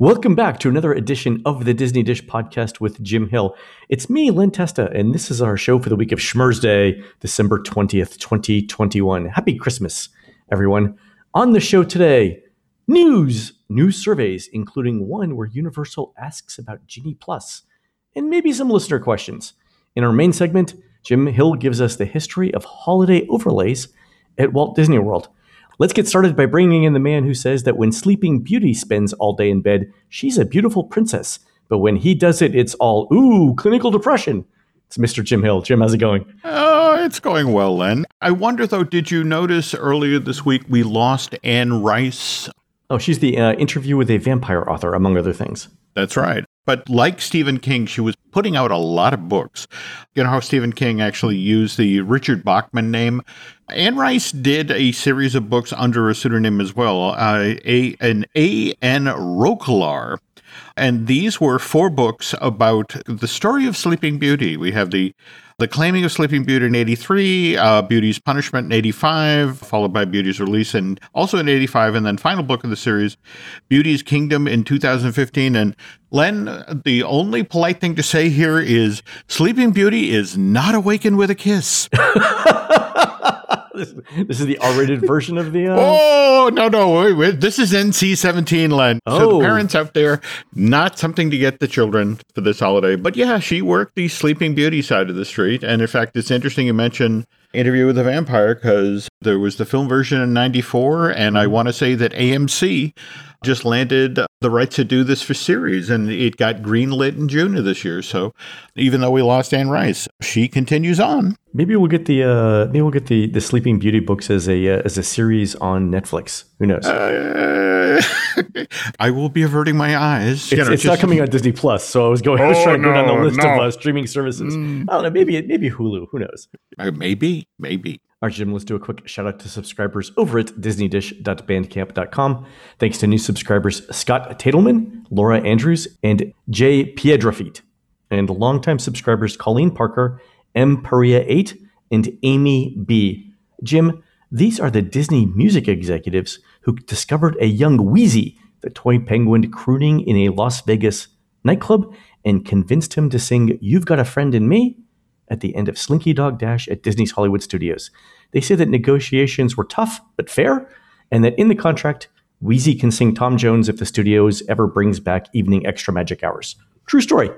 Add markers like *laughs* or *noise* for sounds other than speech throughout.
Welcome back to another edition of the Disney Dish podcast with Jim Hill. It's me, Len Testa, and this is our show for the week of Schmurz Day, December 20th, 2021. Happy Christmas, everyone. On the show today, news, news surveys, including one where Universal asks about Genie Plus, and maybe some listener questions. In our main segment, Jim Hill gives us the history of holiday overlays at Walt Disney World. Let's get started by bringing in the man who says that when Sleeping Beauty spends all day in bed, she's a beautiful princess. But when he does it, it's all, ooh, clinical depression. It's Mr. Jim Hill. Jim, how's it going? Oh, it's going well, Len. I wonder, though, did you notice earlier this week we lost Anne Rice? Oh, she's the uh, interview with a vampire author, among other things. That's right. But like Stephen King, she was putting out a lot of books. You know how Stephen King actually used the Richard Bachman name? Anne Rice did a series of books under a pseudonym as well, uh, a, an A.N. Roquelaure. And these were four books about the story of Sleeping Beauty. We have the the Claiming of Sleeping Beauty in 83, uh, Beauty's Punishment in 85, followed by Beauty's Release and also in 85, and then final book of the series, Beauty's Kingdom in 2015. And Len, the only polite thing to say here is Sleeping Beauty is not awakened with a kiss. *laughs* *laughs* this, this, is the R-rated *laughs* version of the. Uh... Oh no no wait, wait. this is NC-17 Len. Oh. So the oh. parents out there, not something to get the children for this holiday. But yeah, she worked the Sleeping Beauty side of the street, and in fact, it's interesting you mentioned Interview with a Vampire because there was the film version in '94, and I mm-hmm. want to say that AMC just landed the rights to do this for series, and it got greenlit in June of this year. So even though we lost Anne Rice, she continues on. Maybe we'll get the uh, maybe we'll get the the Sleeping Beauty books as a uh, as a series on Netflix. Who knows? Uh, *laughs* I will be averting my eyes. It's, you know, it's just, not coming on Disney Plus, so I was going. I was trying to go down the list no. of uh, streaming services. Mm. I don't know. Maybe maybe Hulu. Who knows? Uh, maybe maybe. All right, Jim, let's do a quick shout out to subscribers over at disneydish.bandcamp.com. Thanks to new subscribers Scott Tadelman, Laura Andrews, and Jay Piedrafit, and longtime subscribers Colleen Parker, M. Perea 8, and Amy B. Jim, these are the Disney music executives who discovered a young Wheezy, the toy penguin, crooning in a Las Vegas nightclub and convinced him to sing You've Got a Friend in Me at the end of Slinky Dog Dash at Disney's Hollywood Studios. They say that negotiations were tough but fair, and that in the contract, Wheezy can sing Tom Jones if the studios ever brings back evening extra magic hours. True story.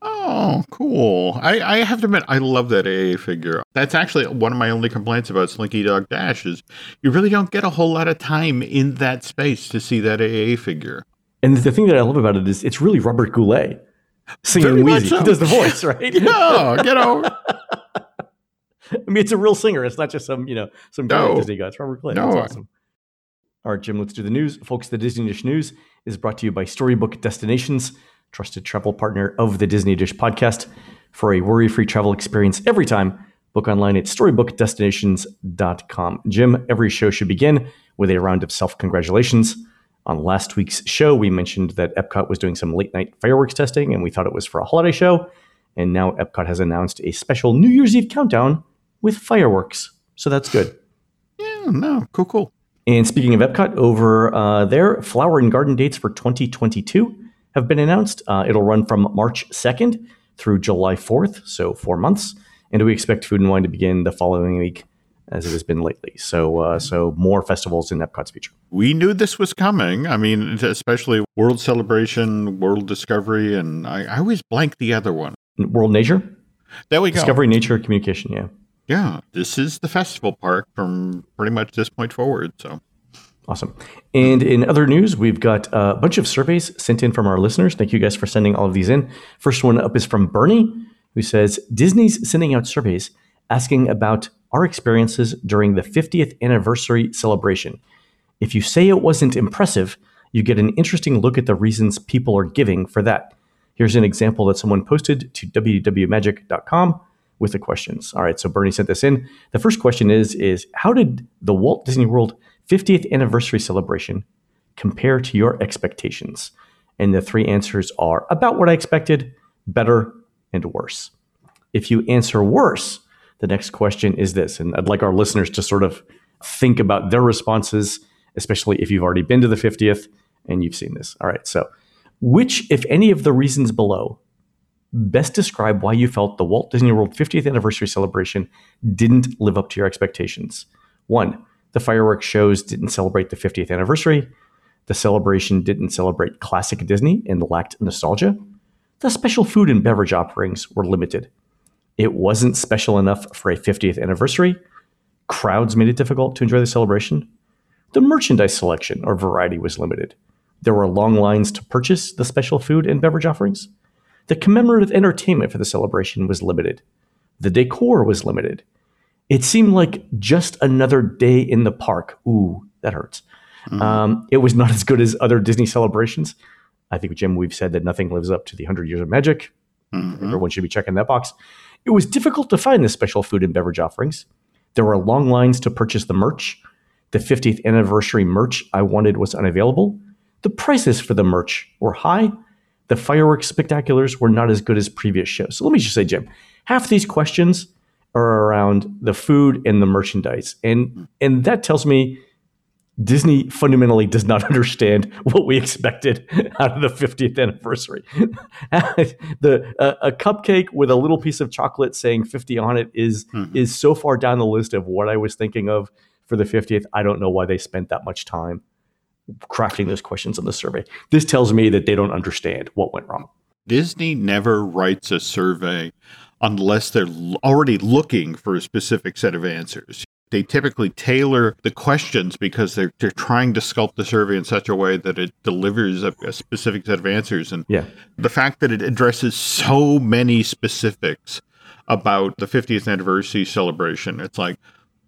Oh, cool. I, I have to admit, I love that AA figure. That's actually one of my only complaints about Slinky Dog Dash is you really don't get a whole lot of time in that space to see that AA figure. And the thing that I love about it is it's really Robert Goulet singing Wheezy. So. He does the voice, right? *laughs* yeah, get know. *laughs* I mean, it's a real singer. It's not just some, you know, some guy no. Disney guy. It's Robert Goulet. No. That's awesome. All right, Jim, let's do the news. Folks, the Disney Dish News is brought to you by Storybook Destinations trusted travel partner of the Disney Dish podcast. For a worry free travel experience every time, book online at storybookdestinations.com. Jim, every show should begin with a round of self congratulations. On last week's show, we mentioned that Epcot was doing some late night fireworks testing, and we thought it was for a holiday show. And now Epcot has announced a special New Year's Eve countdown with fireworks. So that's good. Yeah, no, cool, cool. And speaking of Epcot, over uh, there, flower and garden dates for 2022 have been announced. Uh, it'll run from March 2nd through July 4th, so four months. And we expect Food and Wine to begin the following week, as it has been lately. So, uh, so more festivals in Epcot's future. We knew this was coming. I mean, especially World Celebration, World Discovery, and I, I always blank the other one. World Nature. There we go. Discovery, Nature, Communication. Yeah. Yeah, this is the festival park from pretty much this point forward. So Awesome. And in other news, we've got a bunch of surveys sent in from our listeners. Thank you guys for sending all of these in. First one up is from Bernie, who says Disney's sending out surveys asking about our experiences during the 50th anniversary celebration. If you say it wasn't impressive, you get an interesting look at the reasons people are giving for that. Here's an example that someone posted to wdwmagic.com with the questions. All right, so Bernie sent this in. The first question is is how did the Walt Disney World 50th anniversary celebration compare to your expectations? And the three answers are about what I expected, better, and worse. If you answer worse, the next question is this. And I'd like our listeners to sort of think about their responses, especially if you've already been to the 50th and you've seen this. All right. So Which, if any of the reasons below, best describe why you felt the Walt Disney World 50th anniversary celebration didn't live up to your expectations? One, the fireworks shows didn't celebrate the 50th anniversary. The celebration didn't celebrate classic Disney and lacked nostalgia. The special food and beverage offerings were limited. It wasn't special enough for a 50th anniversary. Crowds made it difficult to enjoy the celebration. The merchandise selection or variety was limited. There were long lines to purchase the special food and beverage offerings. The commemorative entertainment for the celebration was limited. The decor was limited. It seemed like just another day in the park. Ooh, that hurts. Mm-hmm. Um, it was not as good as other Disney celebrations. I think, Jim, we've said that nothing lives up to the 100 Years of Magic. Mm-hmm. Everyone should be checking that box. It was difficult to find the special food and beverage offerings. There were long lines to purchase the merch. The 50th anniversary merch I wanted was unavailable. The prices for the merch were high. The fireworks spectaculars were not as good as previous shows. So let me just say, Jim, half these questions are around the food and the merchandise. And and that tells me Disney fundamentally does not *laughs* understand what we expected *laughs* out of the 50th anniversary. *laughs* the uh, a cupcake with a little piece of chocolate saying 50 on it is, mm-hmm. is so far down the list of what I was thinking of for the 50th. I don't know why they spent that much time crafting those questions on the survey. This tells me that they don't understand what went wrong. Disney never writes a survey unless they're already looking for a specific set of answers. They typically tailor the questions because they're, they're trying to sculpt the survey in such a way that it delivers a, a specific set of answers. And yeah. the fact that it addresses so many specifics about the 50th anniversary celebration, it's like,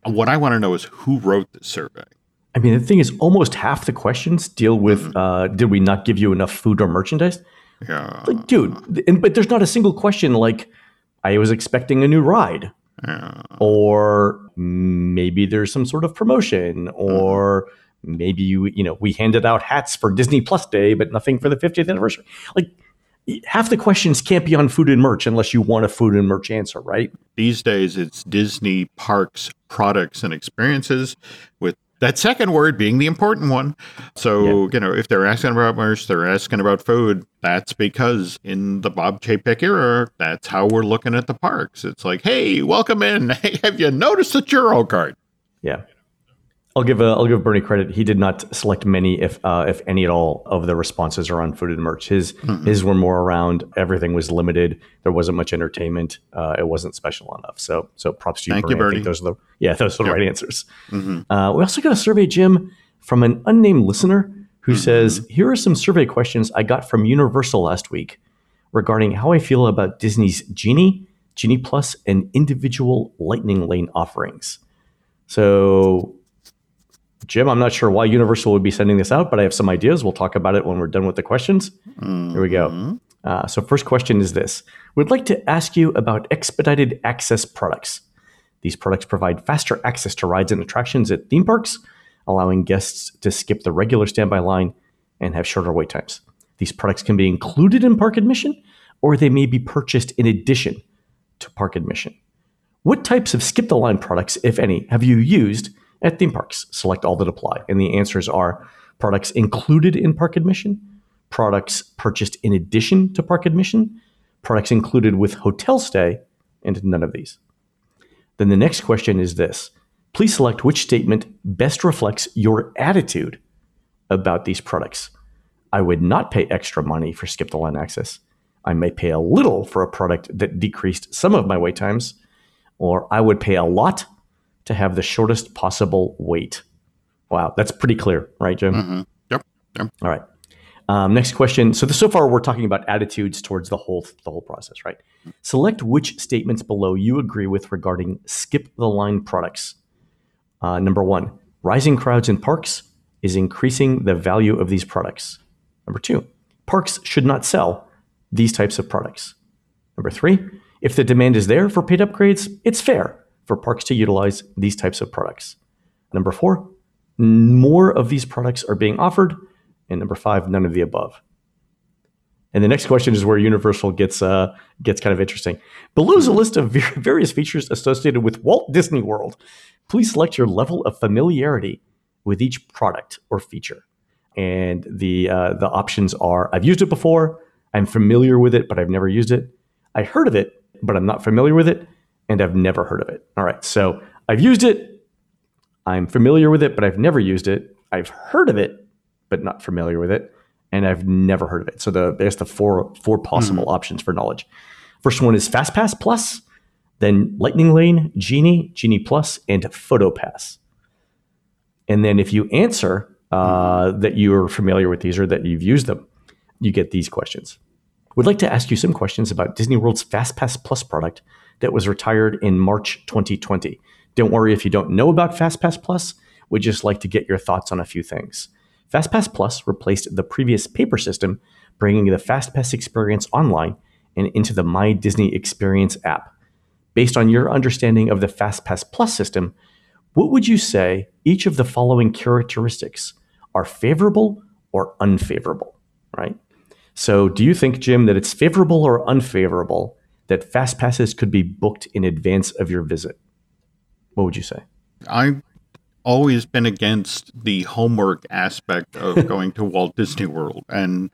what I want to know is who wrote the survey. I mean, the thing is, almost half the questions deal with mm-hmm. uh, did we not give you enough food or merchandise? Yeah. Like, dude, and, but there's not a single question like, I was expecting a new ride. Yeah. Or maybe there's some sort of promotion, or mm-hmm. maybe you, you know, we handed out hats for Disney Plus Day, but nothing for the 50th anniversary. Like, half the questions can't be on food and merch unless you want a food and merch answer, right? These days, it's Disney parks, products, and experiences with that second word being the important one. So, yeah. you know, if they're asking about merch, they're asking about food, that's because in the Bob Chapek era, that's how we're looking at the parks. It's like, hey, welcome in. *laughs* Hey, have you noticed the churro cart? Yeah. I'll give uh, I'll give Bernie credit. He did not select many, if uh, if any at all, of the responses around food and merch. His mm-hmm. his were more around everything was limited. There wasn't much entertainment. Uh, it wasn't special enough. So so props to you, Thank Bernie. You, Bernie. I think those are the yeah those are the yep. right answers. Mm-hmm. Uh, we also got a survey, Jim, from an unnamed listener who mm-hmm. says, "Here are some survey questions I got from Universal last week regarding how I feel about Disney's Genie, Genie Plus, and individual Lightning Lane offerings." So Jim, I'm not sure why Universal would be sending this out, but I have some ideas. We'll talk about it when we're done with the questions. Mm-hmm. Here we go. Mm-hmm. Uh, so, first question is this We'd like to ask you about expedited access products. These products provide faster access to rides and attractions at theme parks, allowing guests to skip the regular standby line and have shorter wait times. These products can be included in park admission, or they may be purchased in addition to park admission. What types of skip the line products, if any, have you used at theme parks. Select all that apply. And the answers are products included in park admission, products purchased in addition to park admission, products included with hotel stay, and none of these. Then the next question is this please select which statement best reflects your attitude about these products. I would not pay extra money for skip the line access. I may pay a little for a product that decreased some of my wait times, or I would pay a lot to have the shortest possible wait. Wow, that's pretty clear, right, Jim? Mm-hmm. Yep. yep. All right. Um, next question. So, the, so far, we're talking about attitudes towards the whole the whole process, right? Select which statements below you agree with regarding skip the line products. Uh, number one, rising crowds in parks is increasing the value of these products. Number two, parks should not sell these types of products. Number three, if the demand is there for paid upgrades, it's fair for parks to utilize these types of products. Number four, more of these products are being offered. And number five, none of the above. And the next question is where Universal gets uh, gets kind of interesting. Below is a list of various features associated with Walt Disney World. Please select your level of familiarity with each product or feature. And the uh, the options are I've used it before, I'm familiar with it, but I've never used it. I heard of it, but I'm not familiar with it, and I've never heard of it. All right, so I've used it, I'm familiar with it, but I've never used it. I've heard of it, but not familiar with it, and I've never heard of it. So the there's the four four possible options for knowledge. First one is FastPass Plus, then Lightning Lane, Genie, Genie Plus, and PhotoPass. And then if you answer uh, that you are familiar with these or that you've used them, you get these questions. We'd like to ask you some questions about Disney World's FastPass Plus product that was retired in March 2020. Don't worry if you don't know about FastPass Plus. We'd just like to get your thoughts on a few things. FastPass Plus replaced the previous paper system, bringing the FastPass experience online and into the My Disney Experience app. Based on your understanding of the FastPass Plus system, what would you say each of the following characteristics are favorable or unfavorable, right? So, do you think, Jim, that it's favorable or unfavorable that fast passes could be booked in advance of your visit? What would you say? I've always been against the homework aspect of *laughs* going to Walt Disney World. And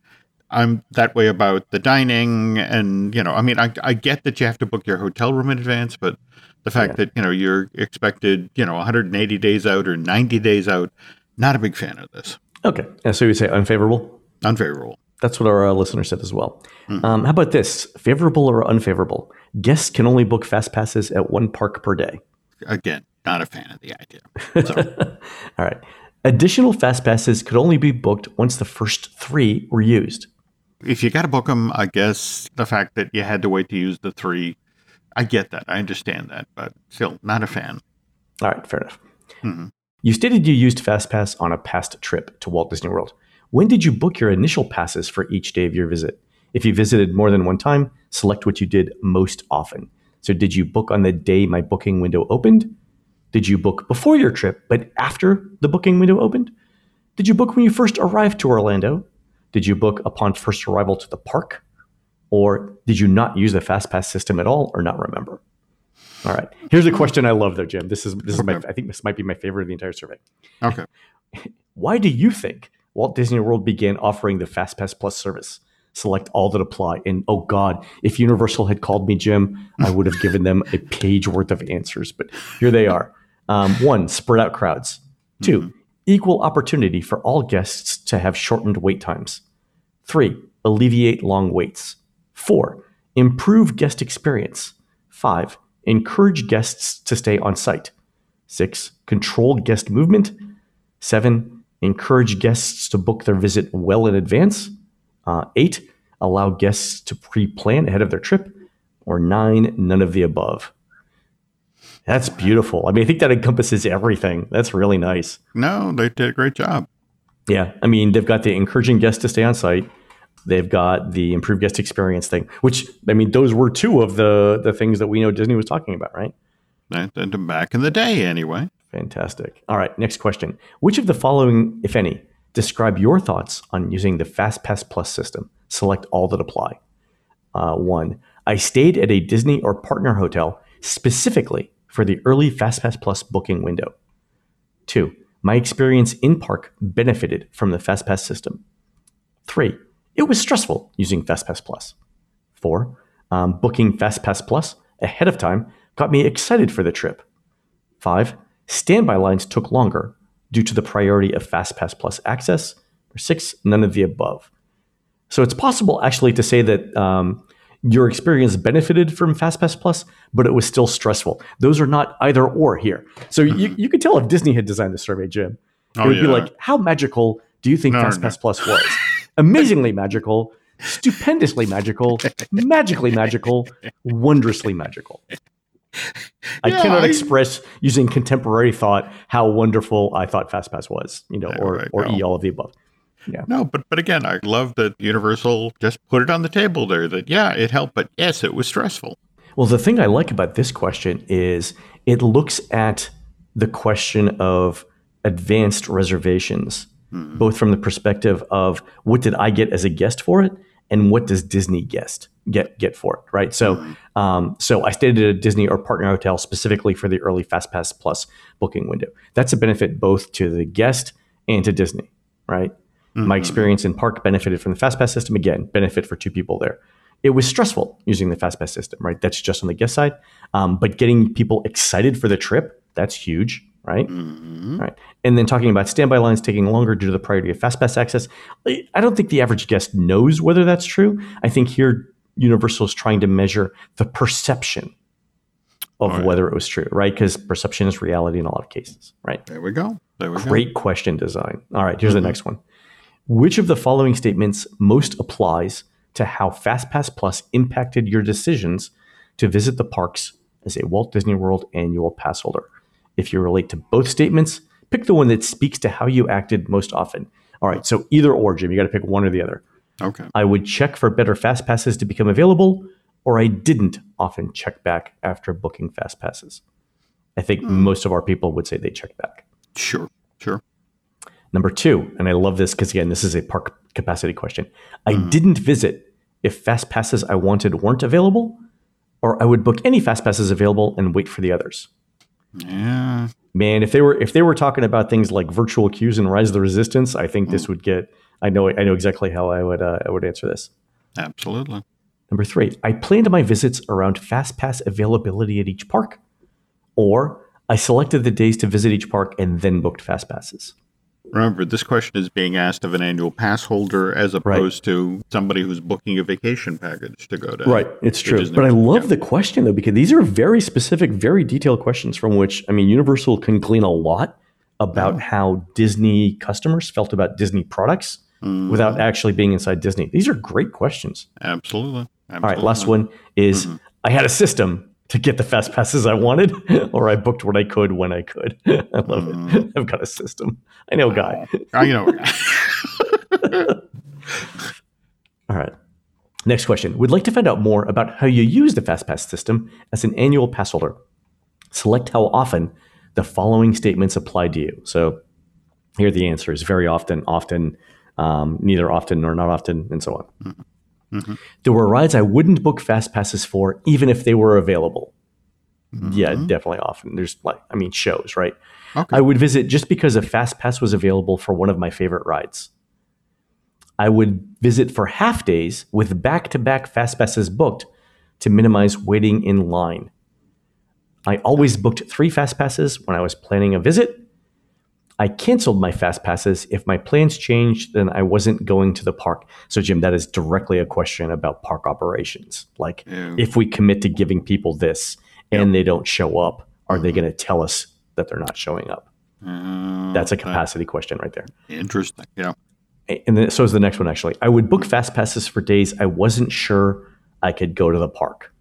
I'm that way about the dining. And, you know, I mean, I, I get that you have to book your hotel room in advance, but the fact Yeah. that, you know, you're expected, you know, 180 days out or 90 days out, not a big fan of this. Okay. And so you say unfavorable? Unfavorable. That's what our uh, listener said as well. Um, how about this? Favorable or unfavorable? Guests can only book fast passes at one park per day. Again, not a fan of the idea. *laughs* So, All right. Additional fast passes could only be booked once the first three were used. if you got to book them, I guess the fact that you had to wait to use the three, I get that. I understand that, but still not a fan. All right, fair enough. Mhm. You stated you used FastPass on a past trip to Walt Disney World. When did you book your initial passes for each day of your visit? If you visited more than one time, select what you did most often. So, did you book on the day my booking window opened? Did you book before your trip, but after the booking window opened? Did you book when you first arrived to Orlando? Did you book upon first arrival to the park? Or did you not use the FastPass system at all or not remember? All right. Here's a question I love though, Jim. This is this is my I think this might be my favorite of the entire survey. Okay. *laughs* Why do you think Walt Disney World began offering the FastPass Plus service? Select all that apply. And oh God, if Universal had called me Jim, I would have given them a page worth of answers. But here they are. Um, one, spread out crowds. 2 equal opportunity for all guests to have shortened wait times. Three, alleviate long waits. Four, improve guest experience. Five, encourage guests to stay on site. Six, control guest movement. Seven, encourage guests to book their visit well in advance. Uh, eight, allow guests to pre plan ahead of their trip. Or nine, none of the above. That's beautiful. I mean, I think that encompasses everything. That's really nice. No, they did a great job. Yeah. I mean, they've got the encouraging guests to stay on site. They've got the improved guest experience thing, which, I mean, those were two of the, the things that we know Disney was talking about, right? Back in the day, anyway. Fantastic. All right, next question. Which of the following, if any, describe your thoughts on using the FastPass Plus system? Select all that apply. Uh, one, I stayed at a Disney or partner hotel specifically for the early FastPass Plus booking window. Two, my experience in park benefited from the FastPass system. Three, it was stressful using FastPass Plus. Four, um, booking FastPass Plus ahead of time got me excited for the trip. Five, standby lines took longer due to the priority of FastPass Plus access. Or six, none of the above. So it's possible actually to say that um, your experience benefited from FastPass Plus, but it was still stressful. Those are not either or here. So you, you could tell if Disney had designed the survey, Jim. It Oh, would be like, how magical do you think No, FastPass Plus was? Amazingly magical, stupendously magical, *laughs* magically magical, wondrously magical. I Yeah, cannot I- express using contemporary thought how wonderful I thought FastPass was, you know, or right, or no. E all of the above. Yeah. No, but but again, I love that Universal just put it on the table there. That yeah, it helped, but yes, it was stressful. Well, the thing I like about this question is it looks at the question of advanced reservations, hmm. both from the perspective of what did I get as a guest for it, and what does Disney guest get get for it, right? So, um, so I stayed at a Disney or partner hotel specifically for the early FastPass Plus booking window. That's a benefit both to the guest and to Disney, right? My experience in park benefited from the FastPass system. Again, benefit for two people there. It was stressful using the FastPass system, right? That's just on the guest side. Um, but getting people excited for the trip, that's huge, right? Mhm. Right. And then talking about standby lines taking longer due to the priority of FastPass access. I don't think the average guest knows whether that's true. I think here Universal is trying to measure the perception of right. whether it was true, right? Because perception is reality in a lot of cases, right? There we go. There we Great question design. All right, here's the next one. Which of the following statements most applies to how FastPass Plus impacted your decisions to visit the parks as a Walt Disney World annual pass holder? If you relate to both statements, pick the one that speaks to how you acted most often. All right, so either or, Jim, you got to pick one or the other. Okay. I would check for better fast passes to become available, or I didn't often check back after booking fast passes. I think hmm. most of our people would say they check back. Sure. Sure. Number two, and I love this because again, this is a park capacity question. I hmm. didn't visit if fast passes I wanted weren't available, or I would book any fast passes available and wait for the others. Yeah. Man, if they were if they were talking about things like virtual queues and Rise of the Resistance, I think this would get. I know I know exactly how I would uh, I would answer this. Absolutely. Number three, I planned my visits around fast pass availability at each park, or I selected the days to visit each park and then booked fast passes. Remember, this question is being asked of an annual pass holder as opposed to somebody who's booking a vacation package to go to. Right, it's true. Disney But I love Yeah. the question though because these are very specific, very detailed questions from which I mean, Universal can glean a lot about how Disney customers felt about Disney products Mm, without actually being inside Disney. These are great questions. absolutely. All right, last one is I had a system to get the fast passes I wanted, *laughs* or I booked what I could when I could. *laughs* I love it. *laughs* I've got a system. I know, guy. Uh, you know, All right. Next question. We'd like to find out more about how you use the FastPass system as an annual pass holder. Select how often the following statements apply to you. So here are the answers very often, often, um, neither often nor not often, and so on. Mm-hmm. There were rides I wouldn't book fast passes for, even if they were available. Yeah, mm-hmm. definitely often. There's like, I mean, shows, right? Okay. I would visit just because a fast pass was available for one of my favorite rides. I would visit for half days with back to back fast passes booked to minimize waiting in line. I always booked three fast passes when I was planning a visit. I canceled my fast passes if my plans changed, then I wasn't going to the park. So, Jim, that is directly a question about park operations. Like, Yeah. if we commit to giving people this and they don't show up, are they going to tell us that they're not showing up? Uh, That's a capacity question right there. interesting. Yeah. And then, so is the next one, actually. I would book fast passes for days I wasn't sure I could go to the park.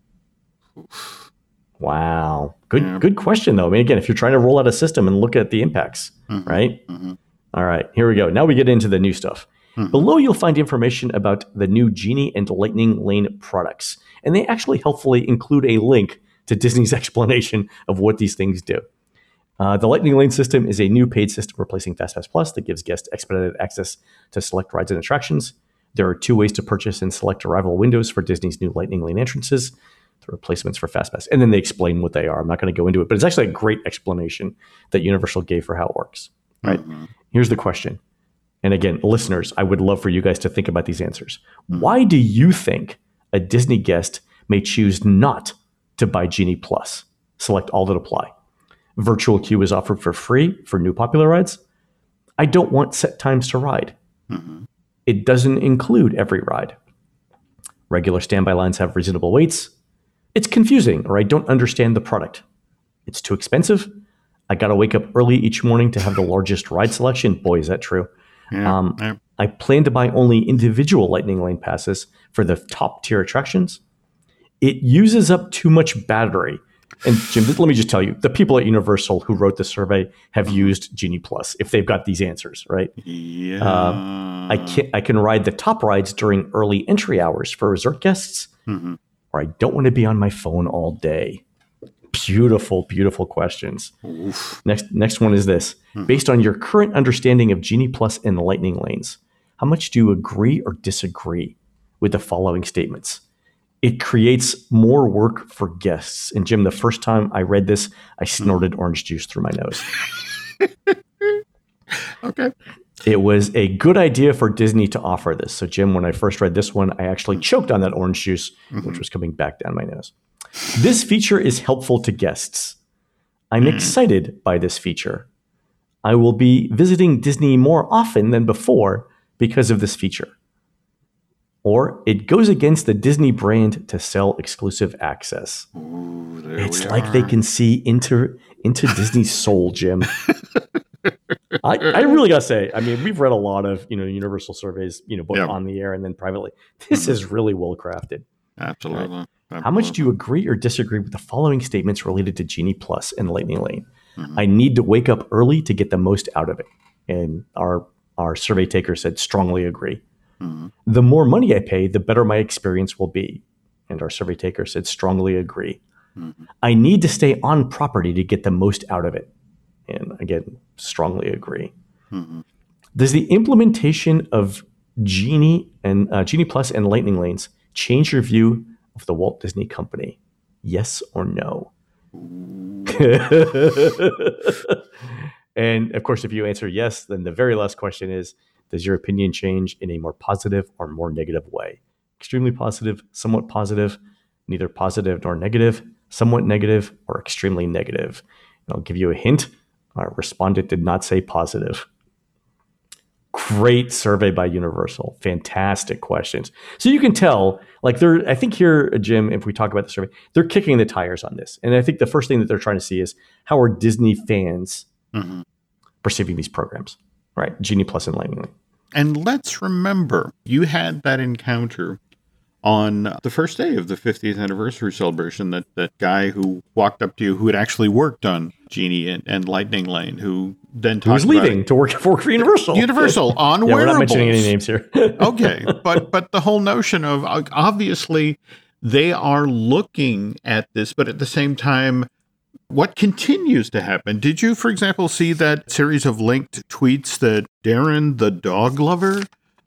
Wow. Good Yeah. good question, though. I mean, again, if you're trying to roll out a system and look at the impacts, Mhm. right? Mhm. All right, here we go. Now we get into the new stuff. Mhm. Below, you'll find information about the new Genie and Lightning Lane products. And they actually helpfully include a link to Disney's *laughs* explanation of what these things do. Uh, the Lightning Lane system is a new paid system replacing FastPass Plus that gives guests expedited access to select rides and attractions. There are two ways to purchase and select arrival windows for Disney's new Lightning Lane entrances, the replacements for FastPass. And then they explain what they are. I'm not going to go into it, but it's actually a great explanation that Universal gave for how it works. Right? Mhm. Here's the question. And again, listeners, I would love for you guys to think about these answers. Why do you think a Disney guest may choose not to buy Genie Plus? Select all that apply. Virtual queue is offered for free for new popular rides. I don't want set times to ride. Mhm. It doesn't include every ride. Regular standby lines have reasonable waits. It's confusing, or I don't understand the product. It's too expensive. I got to wake up early each morning to have the largest ride selection. Boy, is that true. Yeah. Um, yeah. I plan to buy only individual Lightning Lane passes for the top tier attractions. It uses up too much battery. And Jim, let me just tell you, the people at Universal who wrote the survey have used Genie Plus if they've got these answers, right? Yeah. um, I can I can ride the top rides during early entry hours for resort guests, Mhm. Or I don't want to be on my phone all day. Beautiful, beautiful questions. Oof. Next, next one is this: hmm. based on your current understanding of Genie Plus and the Lightning lanes, how much do you agree or disagree with the following statements? It creates more work for guests. And Jim, the first time I read this, I hmm. snorted orange juice through my nose. *laughs* Okay. It was a good idea for Disney to offer this. So, Jim, when I first read this one, I actually choked on that orange juice, mm-hmm. which was coming back down my nose. This feature is helpful to guests. I'm mm. excited by this feature. I will be visiting Disney more often than before because of this feature. Or it goes against the Disney brand to sell exclusive access. Ooh, it's like are. they can see into into Disney's soul, Jim. *laughs* I, I really gotta say, I mean, we've read a lot of you know Universal surveys, you know, both yep. on the air and then privately. This mm-hmm. is really well crafted. Absolutely. Right? Absolutely. How much do you agree or disagree with the following statements related to Genie Plus and Lightning Lane? Mm-hmm. I need to wake up early to get the most out of it. And our our survey taker said strongly agree. Mm-hmm. The more money I pay, the better my experience will be. And our survey taker said strongly agree. Mm-hmm. I need to stay on property to get the most out of it. And again, strongly agree. Mm-hmm. Does the implementation of Genie and uh, Genie Plus and Lightning Lanes change your view of the Walt Disney Company? Yes or no? *laughs* and of course, if you answer yes, then the very last question is Does your opinion change in a more positive or more negative way? Extremely positive, somewhat positive, neither positive nor negative, somewhat negative, or extremely negative. And I'll give you a hint our respondent did not say positive. Great survey by Universal. Fantastic questions. So you can tell, like they're, I think here, Jim, if we talk about the survey, they're kicking the tires on this. And I think the first thing that they're trying to see is how are Disney fans mm-hmm. perceiving these programs, right? Genie Plus and Lightning. And let's remember, you had that encounter on the first day of the 50th anniversary celebration that that guy who walked up to you who had actually worked on Genie and, and Lightning Lane who then who was leaving to work for Universal Universal on yeah, wearables. We're not mentioning any names here. *laughs* okay, but but the whole notion of obviously they are looking at this, but at the same time what continues to happen? Did you, for example, see that series of linked tweets that Darren, the dog lover,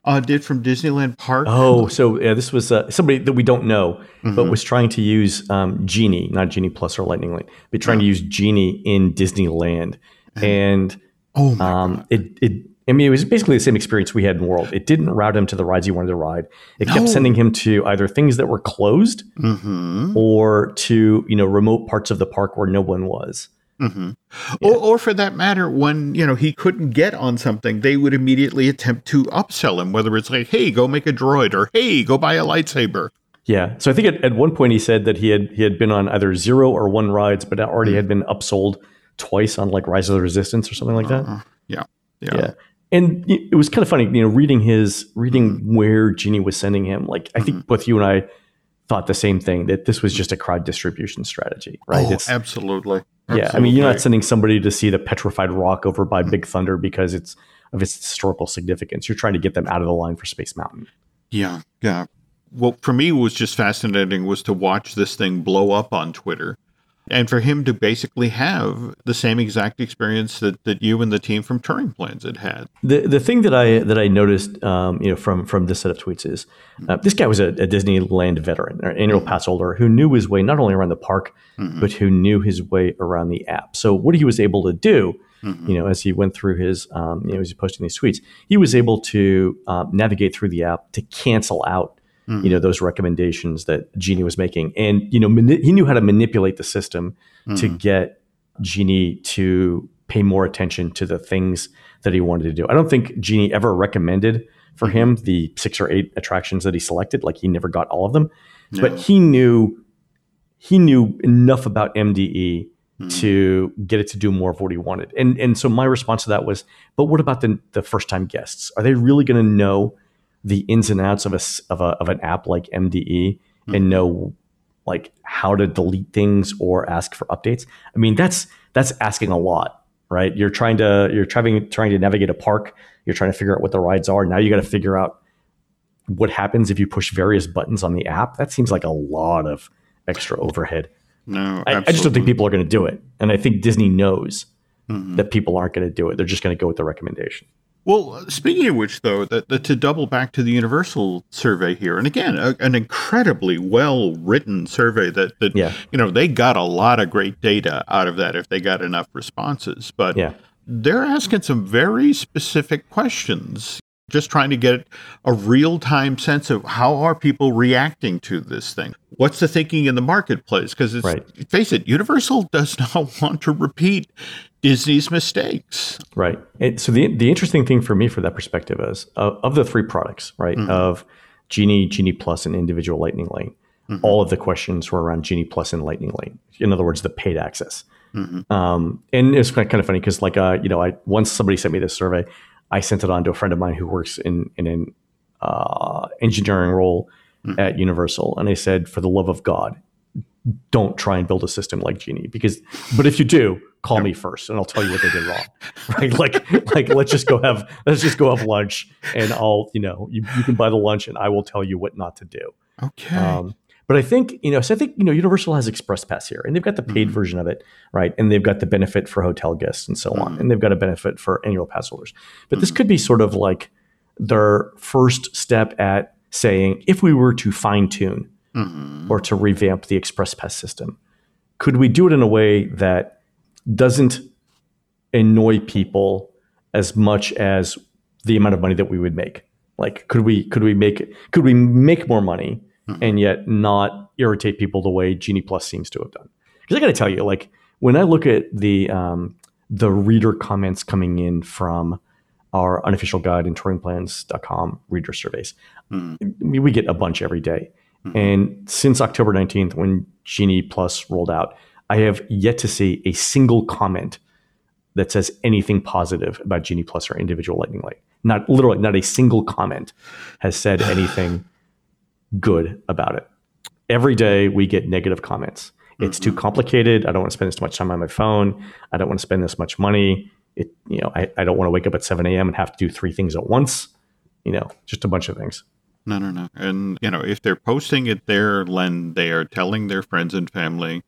uh, did from Disneyland Park. Oh, so yeah, this was uh, somebody that we don't know, mm-hmm. but was trying to use um, Genie, not Genie Plus or Lightning Lane, but trying to use Genie in Disneyland, and oh my um, it it. I mean, it was basically the same experience we had in World. It didn't route him to the rides he wanted to ride. It no. kept sending him to either things that were closed mm-hmm. or to you know remote parts of the park where no one was. Mm-hmm. Yeah. Or, or for that matter, when you know he couldn't get on something, they would immediately attempt to upsell him. Whether it's like, "Hey, go make a droid," or "Hey, go buy a lightsaber." Yeah. So I think at, at one point he said that he had he had been on either zero or one rides, but already mm-hmm. had been upsold twice on like Rise of the Resistance or something like that. Uh, yeah. yeah. Yeah. And it was kind of funny, you know, reading his reading mm-hmm. where Genie was sending him. Like I think mm-hmm. both you and I thought the same thing that this was just a crowd distribution strategy, right? Oh, it's, absolutely. Yeah, I mean, you're not sending somebody to see the petrified rock over by Big Thunder because it's of its historical significance. You're trying to get them out of the line for Space Mountain. Yeah, yeah. Well, for me, was just fascinating was to watch this thing blow up on Twitter and for him to basically have the same exact experience that, that you and the team from Touring Plans had had. The the thing that I that I noticed, um, you know, from from this set of tweets is uh, this guy was a, a, Disneyland veteran, or annual pass holder, who knew his way not only around the park, mm-hmm. but who knew his way around the app. So what he was able to do. Mm-hmm. You know, as he went through his, um, you know, as he posting these tweets, he was able to um, navigate through the app to cancel out mm-hmm. you know those recommendations that Genie was making, and you know mani- he knew how to manipulate the system mm-hmm. to get Genie to pay more attention to the things that he wanted to do. I don't think Genie ever recommended for mm-hmm. him the six or eight attractions that he selected. Like he never got all of them, no. but he knew he knew enough about MDE mm. to get it to do more of what he wanted. And and so my response to that was, but what about the the first time guests? Are they really going to know the ins and outs of a of, a, of an app like MDE mm-hmm. and know like how to delete things or ask for updates. I mean, that's that's asking a lot, right? You're trying to you're trying trying to navigate a park. You're trying to figure out what the rides are. Now you got to figure out what happens if you push various buttons on the app. That seems like a lot of extra overhead. No, I, I, just don't think people are going to do it, and I think Disney knows mm-hmm. that people aren't going to do it. They're just going to go with the recommendation. Well, speaking of which, though, that, that, to double back to the Universal survey here, and again, a, an incredibly well written survey that, that yeah. you know, they got a lot of great data out of that if they got enough responses. But yeah. they're asking some very specific questions just trying to get a real-time sense of how are people reacting to this thing what's the thinking in the marketplace because Right. face it universal does *laughs* not want to repeat disney's mistakes Right. And so the the interesting thing for me for that perspective is uh, of the three products, right, of Genie, Genie Plus, and individual Lightning Lane, all of the questions were around Genie Plus and Lightning Lane. In other words, the paid access. Um, and it's kind of funny because, like, uh, you know, I once somebody sent me this survey, I sent it on to a friend of mine who works in in an uh, engineering role at Universal, and I said, for the love of God, don't try and build a system like Genie because but if you do, call me first and I'll tell you what they did wrong. *laughs* Right? Like like let's just go have let's just go have lunch and I'll, you know, you, you can buy the lunch and I will tell you what not to do. okay Um, but I think, you know, so I think, you know, Universal has Express Pass here and they've got the paid mm-hmm. version of it, right? And they've got the benefit for hotel guests and so on. Mm. And they've got a benefit for annual pass holders. But this mm. could be sort of like their first step at saying, if we were to fine tune or to revamp the Express Pass system, could we do it in a way that doesn't annoy people as much as the amount of money that we would make? Like, could we could we make could we make more money and yet not irritate people the way Genie Plus seems to have done? Because I got to tell you, like when I look at the um, the reader comments coming in from our unofficial guide and touringplans.com reader surveys, I mean, we get a bunch every day. Mm-hmm. And since October 19th, when Genie Plus rolled out, I have yet to see a single comment that says anything positive about Genie Plus or individual Lightning Lane. Not literally, not a single comment has said *sighs* anything good about it. Every day we get negative comments. It's too mm-hmm. complicated. I don't want to spend this much time on my phone. I don't want to spend this much money. It, you know, I, I don't want to wake up at 7 a.m. and have to do three things at once. You know, just a bunch of things. No, no, no. And, you know, if they're posting it there, then they are telling their friends and family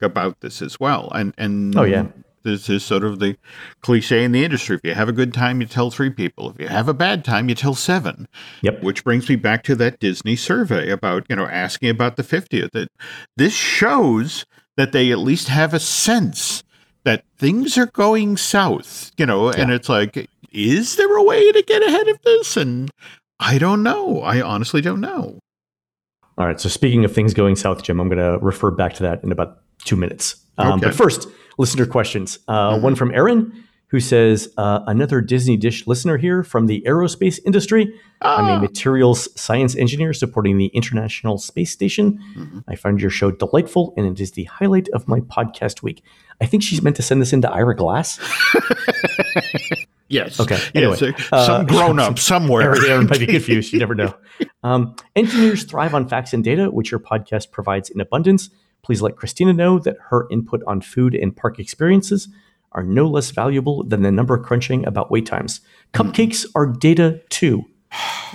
about this as well. And, and Oh, yeah. this is sort of the cliche in the industry. If you have a good time, you tell three people. If you have a bad time, you tell seven. Yep. Which brings me back to that Disney survey about, you know, asking about the 50th. That this shows that they at least have a sense that things are going south, you know, and it's like, is there a way to get ahead of this? And I don't know. I honestly don't know. All right. So speaking of things going south, Jim, I'm going to refer back to that in about two minutes. Um, Okay. But first, listener questions. Uh, One from Aaron, who says, uh, "Another Disney Dish listener here from the aerospace industry. I'm a materials science engineer supporting the International Space Station. I find your show delightful, and it is the highlight of my podcast week." I think she's meant to send this into Ira Glass. *laughs* Yes. Okay. Yes. Anyway, uh, some grown *laughs* up somewhere. Aaron might be *laughs* confused. You never know. Um, engineers thrive on facts and data, which your podcast provides in abundance. Please let Christina know that her input on food and park experiences are no less valuable than the number crunching about wait times. Cupcakes are data too.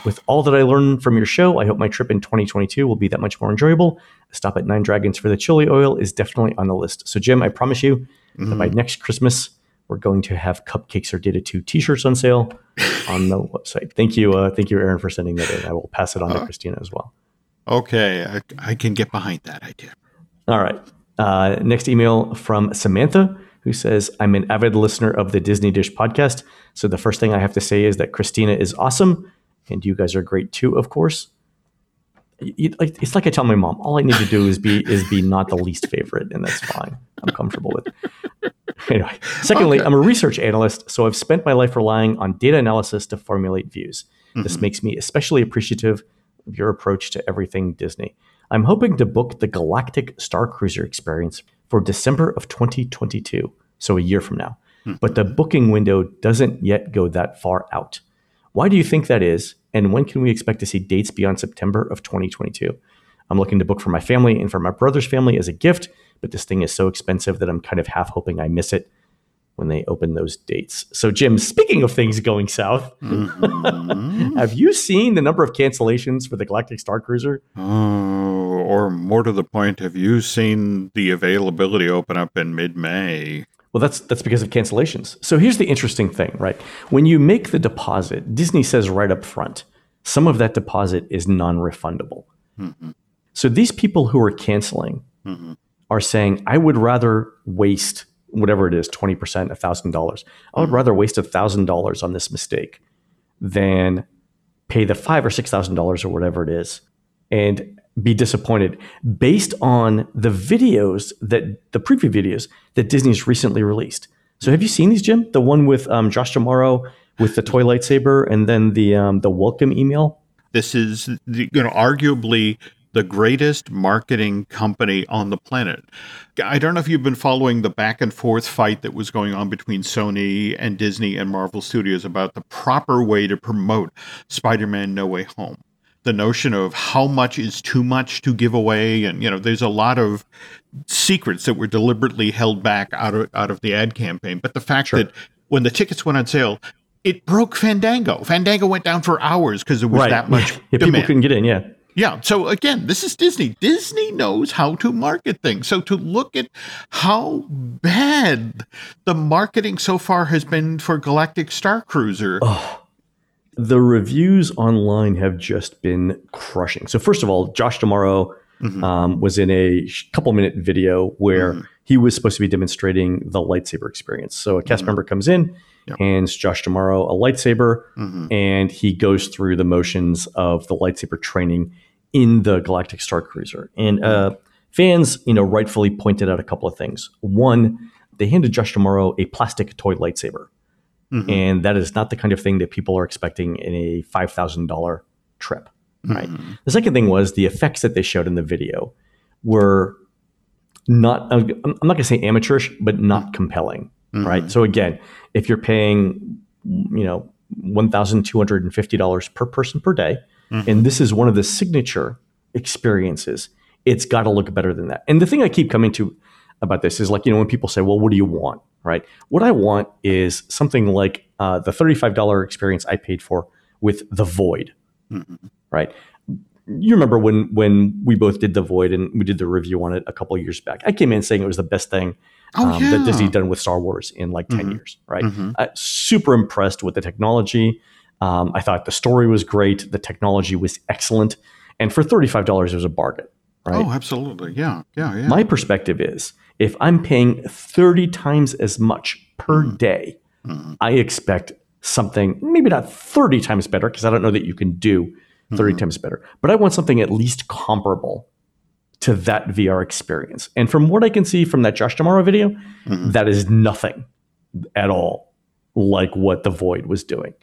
With all that I learned from your show, I hope my trip in 2022 will be that much more enjoyable. A stop at Nine Dragons for the chili oil is definitely on the list. So, Jim, I promise you that by next Christmas, we're going to have Cupcakes or Data 2 t-shirts on sale on the website. Thank you. Uh, thank you, Aaron, for sending that in. I will pass it on to Christina as well. Okay. I, I can get behind that idea. All right. Uh, next email from Samantha, who says, I'm an avid listener of the Disney Dish podcast. So the first thing I have to say is that Christina is awesome. And you guys are great too, of course. You- you- like- It's like I tell my mom, all I need to do is be is be not the least favorite, and that's fine. I'm comfortable with. Anyway, secondly, I'm a research analyst, so I've spent my life relying on data analysis to formulate views. This mm-hmm. makes me especially appreciative of your approach to everything Disney. I'm hoping to book the Galactic Star Cruiser experience for December of 2022, so a year from now. Hmm. But the booking window doesn't yet go that far out. Why do you think that is? And when can we expect to see dates beyond September of 2022? I'm looking to book for my family and for my brother's family as a gift, but this thing is so expensive that I'm kind of half hoping I miss it when they open those dates. So, Jim, speaking of things going south, mm-hmm. *laughs* have you seen the number of cancellations for the Galactic Star Cruiser? Oh, or more to the point, have you seen the availability open up in mid May? Well, that's that's because of cancellations. So here's the interesting thing, right? When you make the deposit, Disney says right up front, some of that deposit is non-refundable. Mm-hmm. So these people who are canceling mm-hmm. Are saying, I would rather waste whatever it is, 20%, $1,000. I would rather waste $1,000 on this mistake than pay the five or $6,000 or whatever it is and be disappointed based on the videos that the preview videos that Disney's recently released. So have you seen these, Jim? The one with um, Josh D'Amaro with the toy lightsaber and then the um, the welcome email. This is the, you know arguably the greatest marketing company on the planet. I don't know if you've been following the back and forth fight that was going on between Sony and Disney and Marvel Studios about the proper way to promote Spider Man No Way Home. The notion of how much is too much to give away, and you know, there's a lot of secrets that were deliberately held back out of out of the ad campaign. But the fact sure. that when the tickets went on sale, it broke Fandango. Fandango went down for hours because there was right. that much. yeah, people couldn't get in. Yeah. Yeah. So again, this is Disney. Disney knows how to market things. So to look at how bad the marketing so far has been for Galactic Star Cruiser. Oh, the reviews online have just been crushing. So first of all, Josh D'Amaro mm-hmm. um, was in a couple minute video where mm-hmm. he was supposed to be demonstrating the lightsaber experience. So a cast mm-hmm. member comes in, yep. hands Josh D'Amaro a lightsaber, mm-hmm. and he goes through the motions of the lightsaber training in the Galactic Star Cruiser. And uh, fans, you know, rightfully pointed out a couple of things. One, they handed Josh D'Amaro a plastic toy lightsaber. Mm-hmm. And that is not the kind of thing that people are expecting in a $5,000 trip, right? Mm-hmm. The second thing was the effects that they showed in the video were not, I'm not going to say amateurish, but not mm-hmm. compelling, mm-hmm. right? So again, if you're paying, you know, $1,250 per person per day, mm-hmm. and this is one of the signature experiences, it's got to look better than that. And the thing I keep coming to about this is like, you know, when people say, well, what do you want? Right. What I want is something like uh, the $35 experience I paid for with The Void. Mm-hmm. Right. You remember when when we both did The Void and we did the review on it a couple years back. I came in saying it was the best thing oh, um, yeah. that Disney done with Star Wars in like 10 mm-hmm. years. Right. Mm-hmm. Uh, super impressed with the technology. Um, I thought the story was great. The technology was excellent. And for $35, it was a bargain. Right? Oh, absolutely. Yeah. Yeah. Yeah. My perspective is if I'm paying 30 times as much per mm. day, mm. I expect something maybe not 30 times better because I don't know that you can do 30 mm. times better, but I want something at least comparable to that VR experience. And from what I can see from that Josh D'Amaro video, mm-hmm. that is nothing at all like what The Void was doing.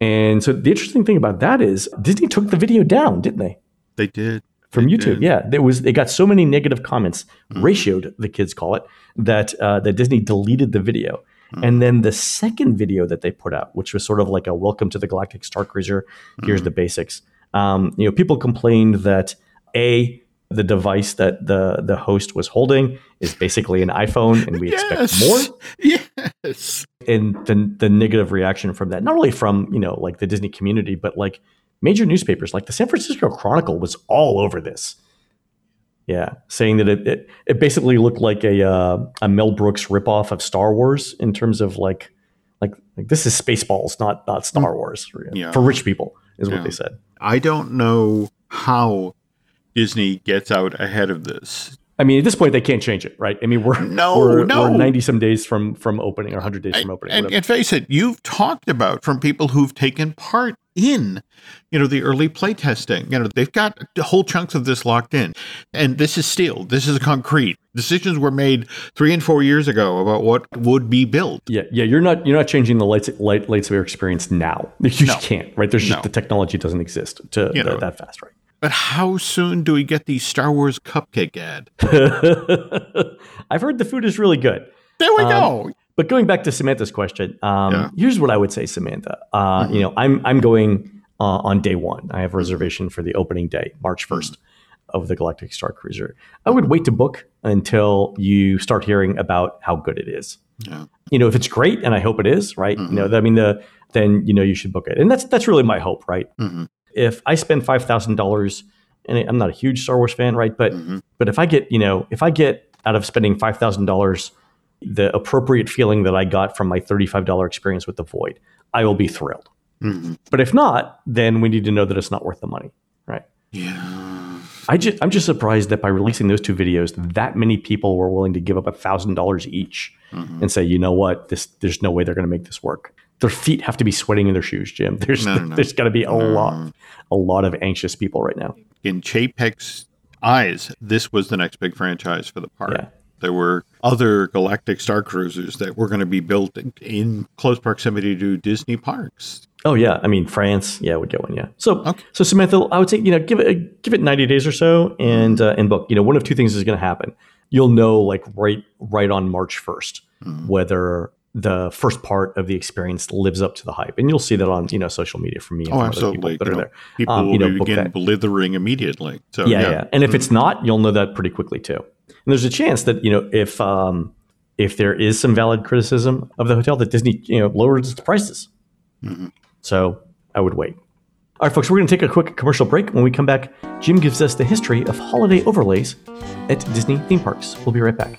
And so the interesting thing about that is Disney took the video down, didn't they? They did from YouTube. Yeah, there was they got so many negative comments, mm. ratioed the kids call it, that uh, that Disney deleted the video. Mm. And then the second video that they put out, which was sort of like a welcome to the Galactic Star Cruiser. Here's mm. the basics. Um, you know, people complained that a the device that the the host was holding is basically an iPhone, and we *laughs* yes. expect more. Yes. And the the negative reaction from that, not only from you know like the Disney community, but like major newspapers like the San Francisco Chronicle was all over this. Yeah, saying that it it, it basically looked like a uh, a Mel Brooks ripoff of Star Wars in terms of like like like this is Spaceballs, not not Star Wars yeah. for rich people, is yeah. what they said. I don't know how Disney gets out ahead of this. I mean, at this point, they can't change it, right? I mean, we're no, we're, no. we're ninety some days from from opening, or hundred days from opening. And, and, face it, you've talked about from people who've taken part in, you know, the early playtesting. You know, they've got whole chunks of this locked in, and this is steel. This is concrete. Decisions were made three and four years ago about what would be built. Yeah, yeah. You're not you're not changing the lights light your experience now. *laughs* You no. can't, right? There's just no. the technology doesn't exist to know, that fast, right? But how soon do we get the Star Wars cupcake ad? *laughs* I've heard the food is really good. There we um, go. But going back to Samantha's question, um, yeah. here's what I would say, Samantha. Uh, mm-hmm. You know, I'm I'm going uh, on day one. I have a reservation for the opening day, March 1st, mm-hmm. of the Galactic Star Cruiser. I would wait to book until you start hearing about how good it is. Yeah. You know, if it's great, and I hope it is, right? Mm-hmm. You know, I mean, the then you know you should book it, and that's that's really my hope, right? Mm-hmm if I spend five thousand dollars, and I'm not a huge Star Wars fan, right? But mm-hmm. but if I get you know if I get out of spending five thousand dollars the appropriate feeling that I got from my thirty five dollar experience with the Void, I will be thrilled. Mm-hmm. But if not, then we need to know that it's not worth the money, right? Yeah. I just, I'm just surprised that by releasing those two videos, that many people were willing to give up a thousand dollars each Mm-hmm. and say, you know what, this there's no way they're going to make this work. Their feet have to be sweating in their shoes, Jim. *laughs* There's No, no, no. there's got to be a lot, a lot of anxious people right now. In Chapek's eyes, this was the next big franchise for the park. Yeah. There were other galactic star cruisers that were going to be built in close proximity to Disney parks. Oh yeah, I mean France, yeah, would go in, yeah. So Okay. so Samantha, I would say you know give it give it ninety days or so, and uh, and book. You know, one of two things is going to happen. You'll know like right right on March 1st whether the first part of the experience lives up to the hype, and you'll see that on you know social media from me and Oh, absolutely. people that You are know, there. People Um, will you know, begin that. blithering immediately. So yeah, yeah, yeah, And if it's not, you'll know that pretty quickly too. And there's a chance that you know if um, if there is some valid criticism of the hotel, that Disney you know lowers its prices. So I would wait. All right, folks, we're going to take a quick commercial break. When we come back, Jim gives us the history of holiday overlays at Disney theme parks. We'll be right back.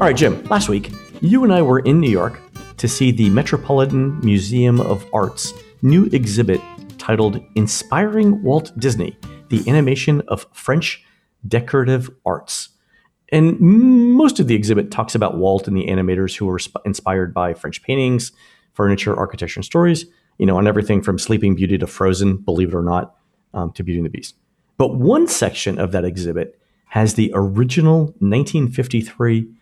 All right, Jim, last week, you and I were in New York to see the Metropolitan Museum of Art's new exhibit titled Inspiring Walt Disney The Animation of French Decorative Arts. And most of the exhibit talks about Walt and the animators who were sp- inspired by French paintings, furniture, architecture, and stories, you know, on everything from Sleeping Beauty to Frozen, believe it or not, um, to Beauty and the Beast. But one section of that exhibit has the original 1953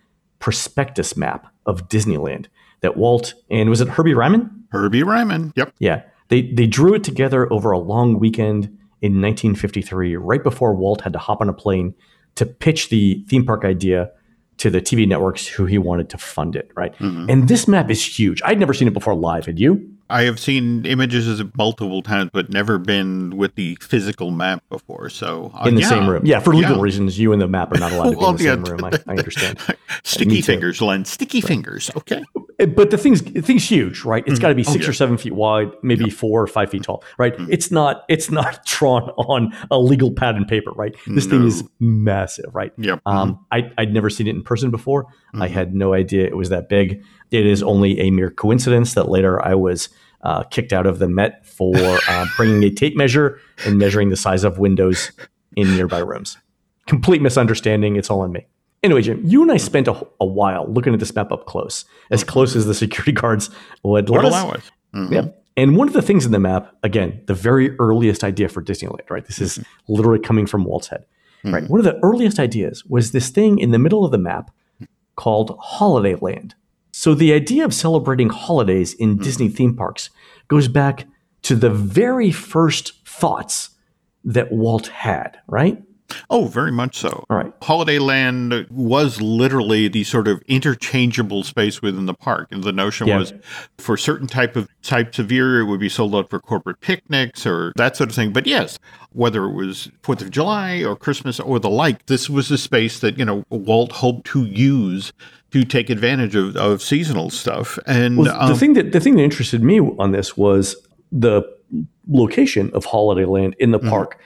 prospectus map of Disneyland that Walt and was it Herbie Ryman? Herbie Ryman. Yep. Yeah, they they drew it together over a long weekend in 1953, right before Walt had to hop on a plane to pitch the theme park idea to the TV networks who he wanted to fund it. Right, mm-hmm. and this map is huge. I'd never seen it before live. Had you? I have seen images multiple times, but never been with the physical map before. So uh, In the yeah. same room, yeah. For legal Yeah. reasons, you and the map are not allowed to be *laughs* Well, in the yeah, same room. I, I understand. *laughs* Sticky fingers, Len. Sticky fingers. Okay. Uh, but the thing's the thing's huge, right? It's got to be Oh, six yeah. or seven feet wide, maybe four or five feet tall, right? Mm-hmm. It's not it's not *laughs* drawn on a legal pad and paper, right? This thing is massive, right? Yep. Um, I I'd never seen it in person before. Mm-hmm. I had no idea it was that big. It is only a mere coincidence that later I was uh, kicked out of the Met for uh, *laughs* bringing a tape measure and measuring the size of windows in nearby rooms. Complete misunderstanding. It's all on me. Anyway, Jim, you and I spent a, a while looking at this map up close, as close as the security guards would us. allow it. Mhm. Yeah. And one of the things in the map, again, the very earliest idea for Disneyland, right? This is literally coming from Walt's head, right? One of the earliest ideas was this thing in the middle of the map called Holiday Land. So the idea of celebrating holidays in hmm. Disney theme parks goes back to the very first thoughts that Walt had, right? Oh, very much so. All right. Holiday Land was literally the sort of interchangeable space within the park. And the notion Yeah. was for certain type of types of year, it would be sold out for corporate picnics or that sort of thing. But yes, whether it was Fourth of July or Christmas or the like, this was a space that, you know, Walt hoped to use to take advantage of, of seasonal stuff. And Well, um, the thing that the thing that interested me on this was the location of Holiday Land in the Mm-hmm. park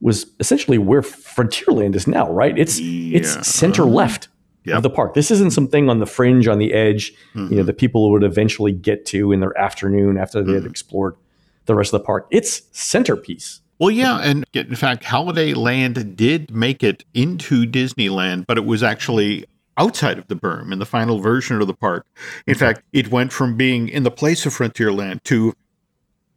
was essentially where Frontierland is now, right? It's Yeah. it's center left Yep. of the park. This isn't something on the fringe, on the edge, you Mm-hmm. know, the people would eventually get to in their afternoon after they Mm-hmm. had explored the rest of the park. It's centerpiece. Well, yeah, and in fact, Holiday Land did make it into Disneyland, but it was actually outside of the berm in the final version of the park. In fact, it went from being in the place of Frontierland to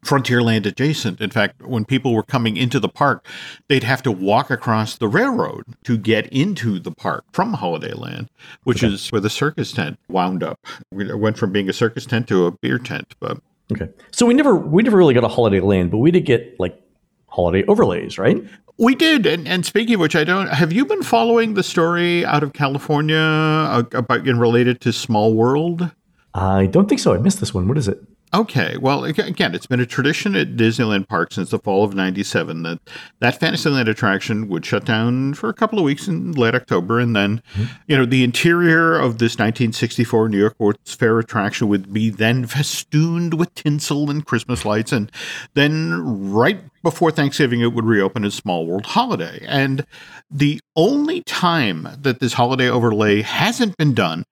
Frontierland adjacent. In fact, when people were coming into the park, they'd have to walk across the railroad to get into the park from Holiday Land, which okay. is where the circus tent wound up. It went from being a circus tent to a beer tent. But okay, so we never we never really got a Holiday Land, but we did get like holiday overlays, right? We did, and, and speaking of which, I don't. Have you been following the story out of California uh, about and related to Small World? I don't think so. I missed this one. What is it? Okay, well, again, it's been a tradition at Disneyland Park since the fall of '97 that that Fantasyland attraction would shut down for a couple of weeks in late October, and then, mm-hmm. you know, the interior of this 1964 New York World's Fair attraction would be then festooned with tinsel and Christmas lights, and then right before Thanksgiving, it would reopen as Small World Holiday. And the only time that this holiday overlay hasn't been done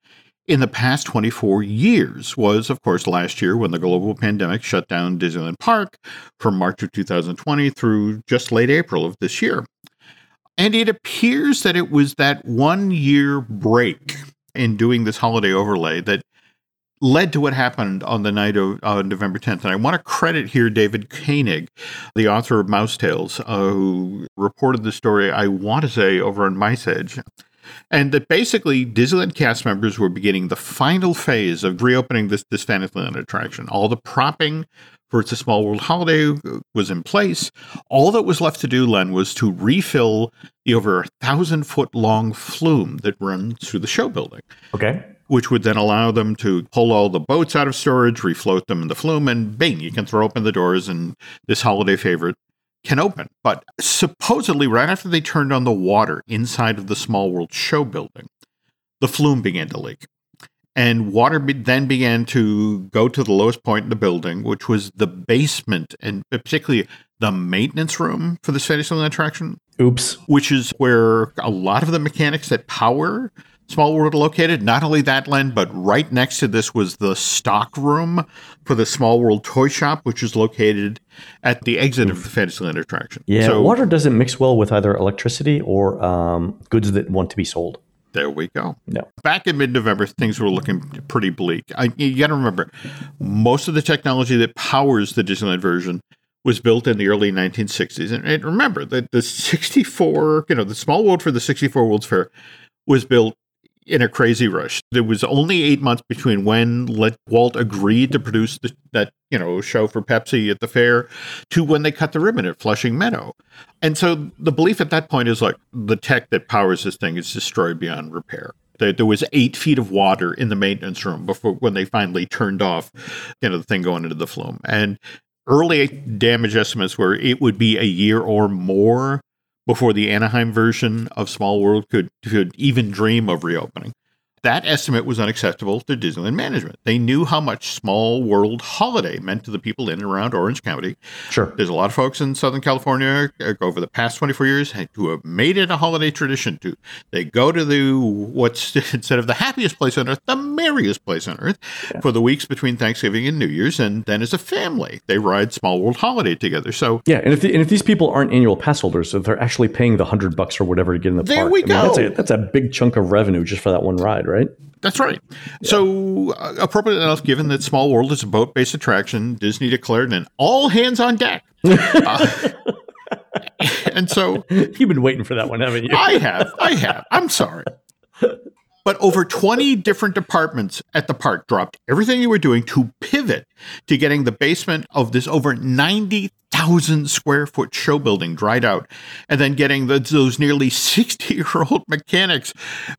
in the past 24 years was, of course, last year when the global pandemic shut down Disneyland Park from March of 2020 through just late April of this year. And it appears that it was that one year break in doing this holiday overlay that led to what happened on the night of uh, November 10th. And I want to credit here David Koenig, the author of Mouse Tales, uh, who reported the story, I want to say, over on MiceChat and that basically Disneyland cast members were beginning the final phase of reopening this this Fantasyland attraction. All the propping for It's a Small World Holiday uh, was in place. All that was left to do, Len, was to refill the over a thousand foot long flume that runs through the show building. Okay. Which would then allow them to pull all the boats out of storage, refloat them in the flume, and bing, you can throw open the doors and this holiday favorite can open. But supposedly, right after they turned on the water inside of the Small World show building, the flume began to leak. And water be- then began to go to the lowest point in the building, which was the basement and particularly the maintenance room for the Fantasyland attraction. Oops. Which is where a lot of the mechanics that power Small World located. Not only that, Len, but right next to this was the stock room for the Small World Toy Shop, which is located at the exit of the Fantasyland attraction. Yeah, so, water doesn't mix well with either electricity or um, goods that want to be sold. There we go. No. Back in mid November, things were looking pretty bleak. I, you got to remember, most of the technology that powers the Disneyland version was built in the early 1960s. And, and remember that the 64, you know, the Small World for the 64 World's Fair was built in a crazy rush. There was only eight months between when Walt agreed to produce the, that you know show for Pepsi at the fair to when they cut the ribbon at Flushing Meadow. And so the belief at that point is like the tech that powers this thing is destroyed beyond repair. There was eight feet of water in the maintenance room before when they finally turned off, you know, the thing going into the flume. And early damage estimates were it would be a year or more before the Anaheim version of Small World could, could even dream of reopening. That estimate was unacceptable to Disneyland management. They knew how much Small World Holiday meant to the people in and around Orange County. Sure. There's a lot of folks in Southern California uh, over the past 24 years who have made it a holiday tradition to they go to the what's *laughs* instead of the happiest place on earth, the merriest place on earth yeah. for the weeks between Thanksgiving and New Year's, and then as a family they ride Small World Holiday together. So yeah, and if the, and if these people aren't annual pass holders, so they're actually paying the hundred bucks or whatever to get in the there park. we go. I mean, that's, a, that's a big chunk of revenue just for that one ride, right? Right? That's right. Yeah. So, uh, appropriate enough, given that Small World is a boat based attraction, Disney declared an all hands on deck. *laughs* uh, and so. You've been waiting for that one, haven't you? I have. I have. I'm sorry. *laughs* But over 20 different departments at the park dropped everything they were doing to pivot to getting the basement of this over 90,000 square foot show building dried out and then getting the, those nearly 60 year old *laughs* mechanics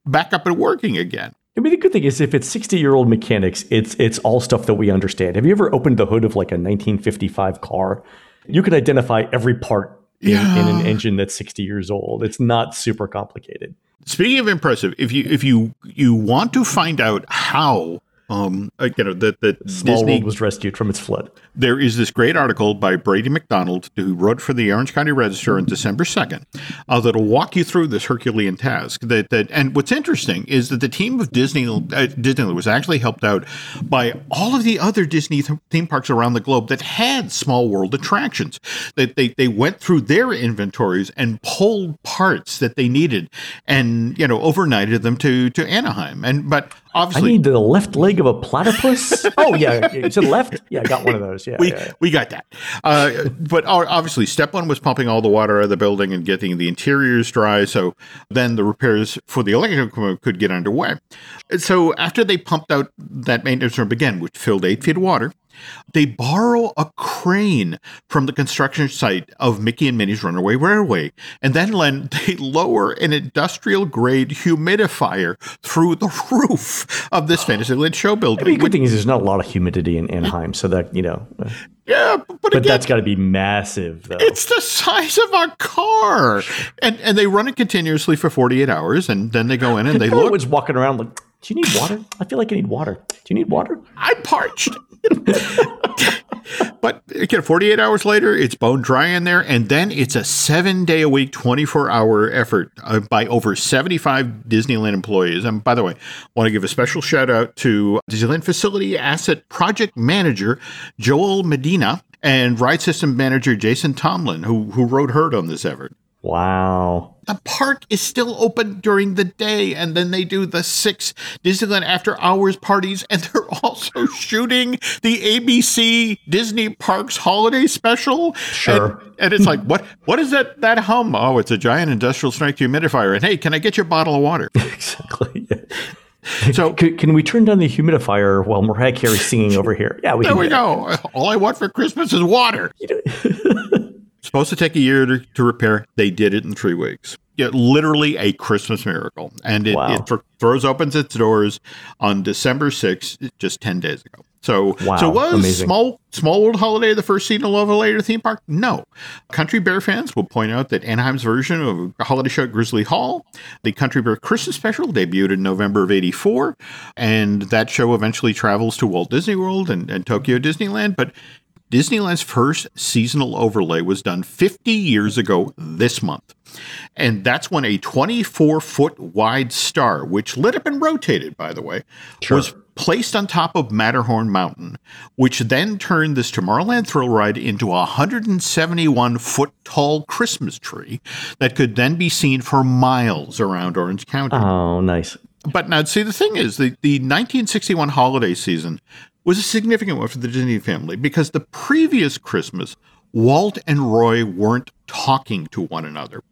back up and working again. I mean, the good thing is if it's 60 year old mechanics, it's, it's all stuff that we understand. Have you ever opened the hood of like a 1955 car? You can identify every part in, yeah. in an engine that's 60 years old. It's not super complicated. Speaking of impressive, if you if you you want to find out how um, uh, you know that that Small Disney World was rescued from its flood. There is this great article by Brady MacDonald who wrote for the Orange County Register on December second uh, that'll walk you through this Herculean task. That that and what's interesting is that the team of Disney uh, Disneyland was actually helped out by all of the other Disney th- theme parks around the globe that had Small World attractions. That they, they went through their inventories and pulled parts that they needed and you know overnighted them to to Anaheim. And but I obviously need the left leg of a platypus. *laughs* oh yeah, you said left. Yeah, I got one of those. Yeah, we yeah. we got that. Uh, but obviously, step one was pumping all the water out of the building and getting the interiors dry. So then the repairs for the electrical equipment could get underway. So after they pumped out that maintenance room again, which filled eight feet of water, they borrow a crane from the construction site of Mickey and Minnie's Runaway Railway, and then Len *laughs* they lower an industrial grade humidifier through the *laughs* roof of this Fantasyland show building. I mean, good thing is there's not a lot of humidity in Anaheim, so that you know. uh, yeah, but, But again, that's got to be massive, though. It's the size of a car, and and they run it continuously for forty eight hours, and then they go in and they *laughs* look. Everyone's walking around like, "Do you need water? I feel like I need water. Do you need water?" I'm parched. but again, 48 hours later, it's bone dry in there, and then it's a seven day a week, 24 hour effort uh, by over 75 Disneyland employees. And by the way, want to give a special shout out to Disneyland Facility Asset Project Manager Joel Medina and Ride System Manager Jason Tomlin, who who wrote Herd on this effort. Wow. the park is still open during the day and then they do the six disneyland after hours parties and they're *laughs* also shooting the abc disney parks holiday special Sure. and, and it's like what what is that that hum oh it's a giant industrial strength humidifier and hey can i get you a bottle of water *laughs* exactly. *laughs* so Can, can we turn down the humidifier while Mariah Carey's singing over here? Yeah, we there we go all i want for christmas is water supposed to take a year to, to repair. They did it in three weeks. Yeah, literally a Christmas miracle. And it, Wow. it th- throws opens its doors on December 6th, just 10 days ago. So, Wow, so was amazing. small small world holiday the first season of a Later theme park? No. Country Bear fans will point out that Anaheim's version of a holiday show at Grizzly Hall, the Country Bear Christmas special, debuted in November of '84, and that show eventually travels to Walt Disney World and, and Tokyo Disneyland. But Disneyland's first seasonal overlay was done 50 years ago this month. And that's when a 24 foot wide star, which lit up and rotated, by the way, was placed on top of Matterhorn Mountain, which then turned this Tomorrowland thrill ride into a 171 foot tall Christmas tree that could then be seen for miles around Orange County. Oh, nice. But now, see, the thing is, the, the 1961 holiday season was a significant one for the Disney family because the previous Christmas, Walt and Roy weren't talking to one another.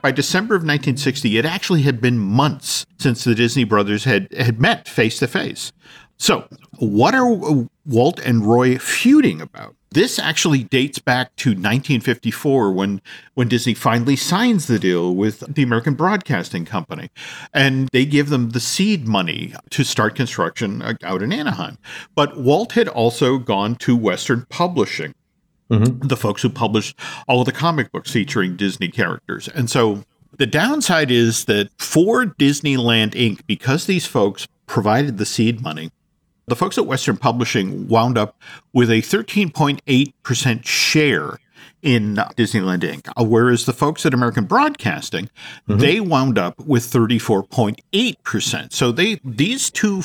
By December of 1960, it actually had been months since the Disney brothers had, had met face to face. So, what are Walt and Roy feuding about? This actually dates back to 1954 when, when Disney finally signs the deal with the American Broadcasting Company. And they give them the seed money to start construction uh, out in Anaheim. But Walt had also gone to Western Publishing the folks who published all of the comic books featuring Disney characters. And so the downside is that for Disneyland Inc., because these folks provided the seed money, the folks at Western Publishing wound up with a 13.8% share in Disneyland Inc., Uh, whereas the folks at American Broadcasting, they wound up with 34.8%. So they these two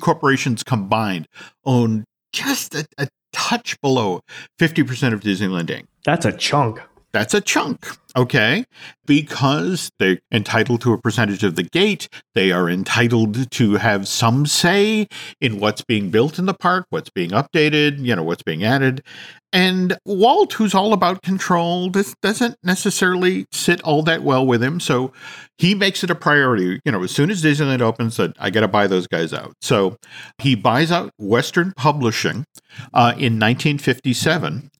corporations combined own just a, a touch below 50% of Disneyland Inc. That's a chunk. That's a chunk, okay? Because they're entitled to a percentage of the gate, they are entitled to have some say in what's being built in the park, what's being updated, you know, what's being added. And Walt, who's all about control, this doesn't necessarily sit all that well with him. So he makes it a priority. You know, as soon as Disneyland opens, that I got to buy those guys out. So he buys out Western Publishing uh, in 1957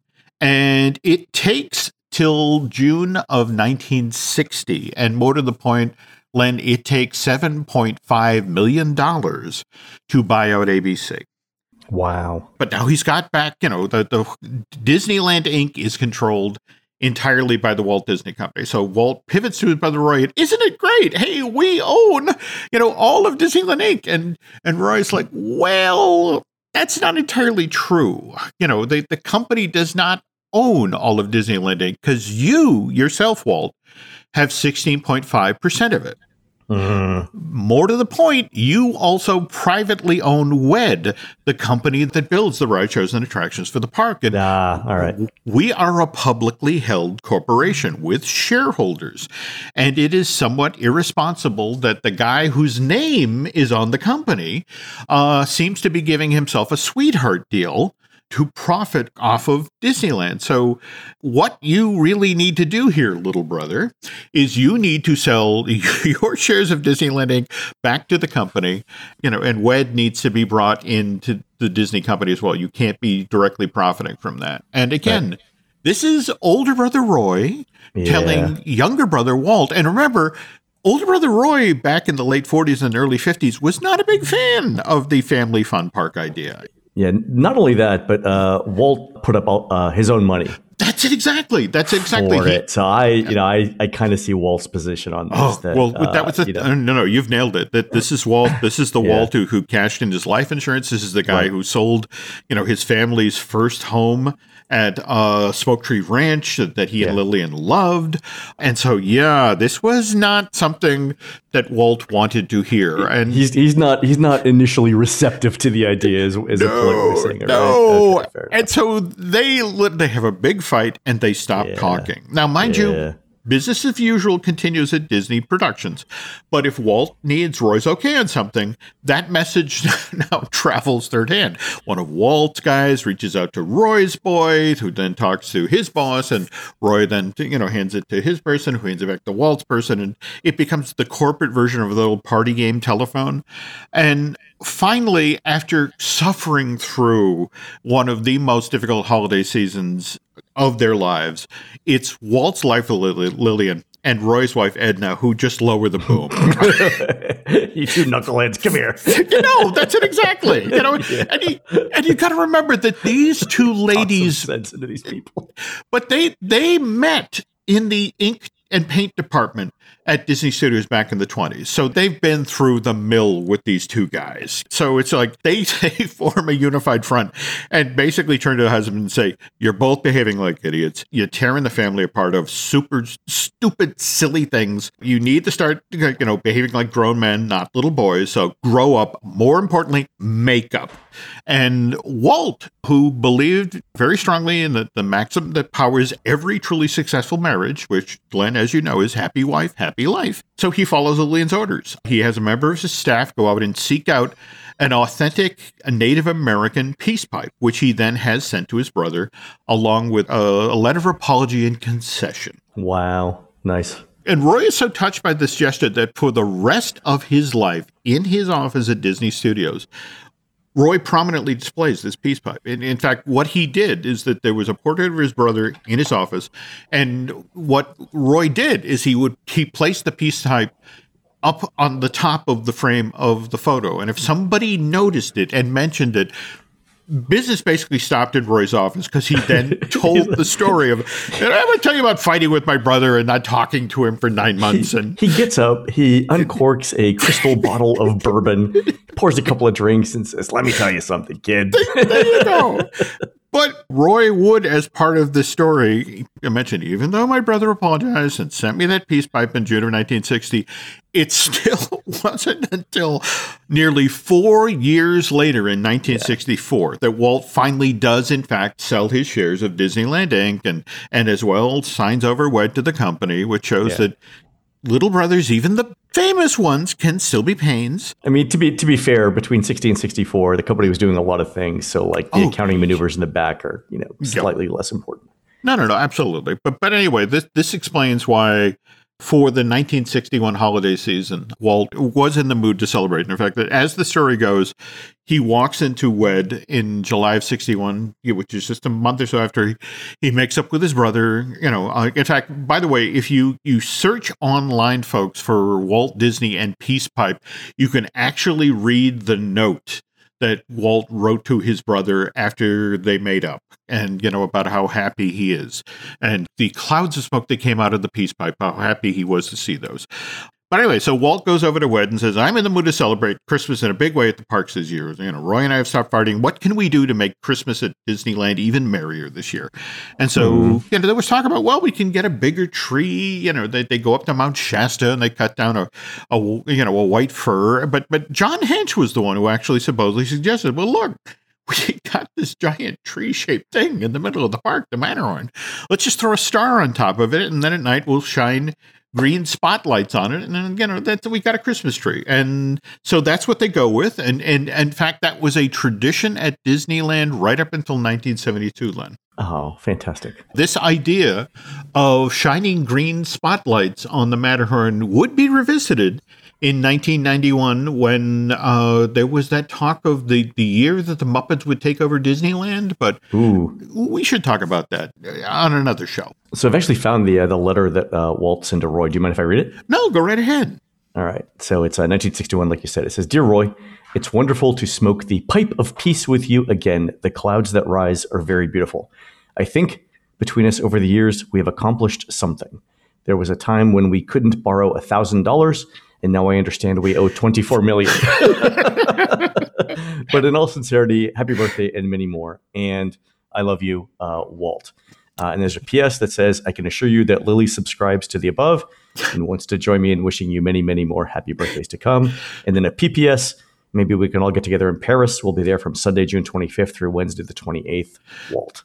and it takes till June of 1960. And more to the point, Len, it takes $7.5 million to buy out ABC. Wow. But now he's got back, you know, the, the Disneyland Inc. is controlled entirely by the Walt Disney Company. So Walt pivots to his brother Roy, and isn't it great? Hey, we own, you know, all of Disneyland Inc. And and Roy's like, well, that's not entirely true. You know, the, the company does not own all of Disneyland Inc. because you yourself, Walt, have 16.5% of it. More to the point, you also privately own WED, the company that builds the ride shows and attractions for the park. And Ah, all right. we are a publicly held corporation with shareholders. And it is somewhat irresponsible that the guy whose name is on the company uh, seems to be giving himself a sweetheart deal to profit off of Disneyland. So, what you really need to do here, little brother, is you need to sell *laughs* your shares of Disneyland Inc. back to the company, you know, and WED needs to be brought into the Disney company as well. You can't be directly profiting from that. And again, this is older brother Roy Yeah. telling younger brother Walt. And remember, older brother Roy back in the late 40s and early 50s was not a big fan of the family fun park idea. Yeah, not only that, but uh, Walt put up all, uh, his own money That's it exactly. That's exactly for he- it. So I, you know, I, I kind of see Walt's position on this. Oh that, well, uh, that was the you know, no, no. You've nailed it. That this is Walt. This is the Yeah. Walt who, who cashed in his life insurance. This is the guy Right. who sold, you know, his family's first home at uh, Smoke Tree Ranch that, that he and Lillian loved. And so, yeah, this was not something that Walt wanted to hear. And he's he's not he's not initially receptive to the idea as, as a political singer. no. Right? Okay, and so they they have a big fight and they stop Yeah. talking. Now, mind Yeah. you, business as usual continues at Disney Productions. But if Walt needs Roy's okay on something, that message *laughs* now travels third hand. One of Walt's guys reaches out to Roy's boy, who then talks to his boss, and Roy then you know hands it to his person, who hands it back to Walt's person, and it becomes the corporate version of a little party game telephone. And finally, after suffering through one of the most difficult holiday seasons of their lives, it's Walt's life with Lillian and Roy's wife Edna who just lower the boom. *laughs* you two knuckleheads, come here. you know, that's it exactly. You know, *laughs* and you and you got to remember that these two ladies sense into these people. but they they met in the ink and paint department at Disney Studios back in the 20s. So they've been through the mill with these two guys. So it's like *laughs* they, they form a unified front and basically turn to the husband and say, You're both behaving like idiots. You're tearing the family apart of super stupid, silly things. You need to start, you know, behaving like grown men, not little boys. So grow up. More importantly, make up. And Walt, who believed very strongly in the, the maxim that powers every truly successful marriage, which Len, as you know, is happy wife, happy life. So he follows Lillian's orders. He has a member of his staff go out and seek out an authentic Native American peace pipe, which he then has sent to his brother, along with a, a letter of apology and concession. Wow, nice. And Roy is so touched by this gesture that for the rest of his life in his office at Disney Studios, Roy prominently displays this peace pipe. And in fact, what he did is that there was a portrait of his brother in his office, and what Roy did is he would he placed the peace pipe up on the top of the frame of the photo, and if somebody noticed it and mentioned it. Business basically stopped in Roy's office because he then *laughs* told the story of, and I'm going to tell you about fighting with my brother and not talking to him for nine months. And He gets up, he uncorks a crystal bottle of bourbon, pours a couple of drinks, and says, Let me tell you something, kid. there you go. *laughs* But Roy would, as part of the story, I mentioned, even though my brother apologized and sent me that peace pipe in June of 1960, it still *laughs* wasn't until nearly four years later in 1964 that Walt finally does, in fact, sell his shares of Disneyland Inc. and, and as well signs over WED to the company, which shows Yeah. that little brothers, even the famous ones, can still be pains. I mean, to be to be fair, between sixty and sixty four, the company was doing a lot of things. So like the Oh. accounting maneuvers in the back are, you know, slightly less important. No, no, no, absolutely. But but anyway, this this explains why for the 1961 holiday season, Walt was in the mood to celebrate. In fact, as the story goes, he walks into WED in July of 61, which is just a month or so after he, he makes up with his brother. You know, uh, in fact, by the way, if you you search online, folks, for Walt Disney and Peace Pipe, you can actually read the note that Walt wrote to his brother after they made up and you know about how happy he is. And the clouds of smoke that came out of the peace pipe how happy he was to see those But anyway, so Walt goes over to WED and says, I'm in the mood to celebrate Christmas in a big way at the parks this year. You know, Roy and I have stopped farting. What can we do to make Christmas at Disneyland even merrier this year? And so, mm. you know, there was talk about, well, we can get a bigger tree. You know, they, they go up to Mount Shasta and they cut down a, a you know, a white fir. But, but John Hench was the one who actually supposedly suggested, well, look, *laughs* we got this giant tree shaped thing in the middle of the park, the Matterhorn. Let's just throw a star on top of it, and then at night we'll shine green spotlights on it, and then you know that we got a Christmas tree, and so that's what they go with. And and, and in fact, that was a tradition at Disneyland right up until 1972, Len. Oh, fantastic. This idea of shining green spotlights on the Matterhorn would be revisited in 1991 when uh, there was that talk of the, the year that the Muppets would take over Disneyland. But Ooh. we should talk about that on another show. So I've actually found the uh, the letter that uh, Walt sent to Roy. Do you mind if I read it? No, go right ahead. All right. So it's 1961, uh, like you said. It says, "Dear Roy." It's wonderful to smoke the pipe of peace with you again. The clouds that rise are very beautiful. I think between us over the years, we have accomplished something. There was a time when we couldn't borrow a $1,000 and now I understand we owe 24 million. *laughs* but in all sincerity, happy birthday and many more. And I love you, uh, Walt. Uh, and there's a PS that says, I can assure you that Lily subscribes to the above and wants to join me in wishing you many, many more happy birthdays to come. And then a PPS, maybe we can all get together in Paris. We'll be there from Sunday, June 25th through Wednesday, the 28th. Walt.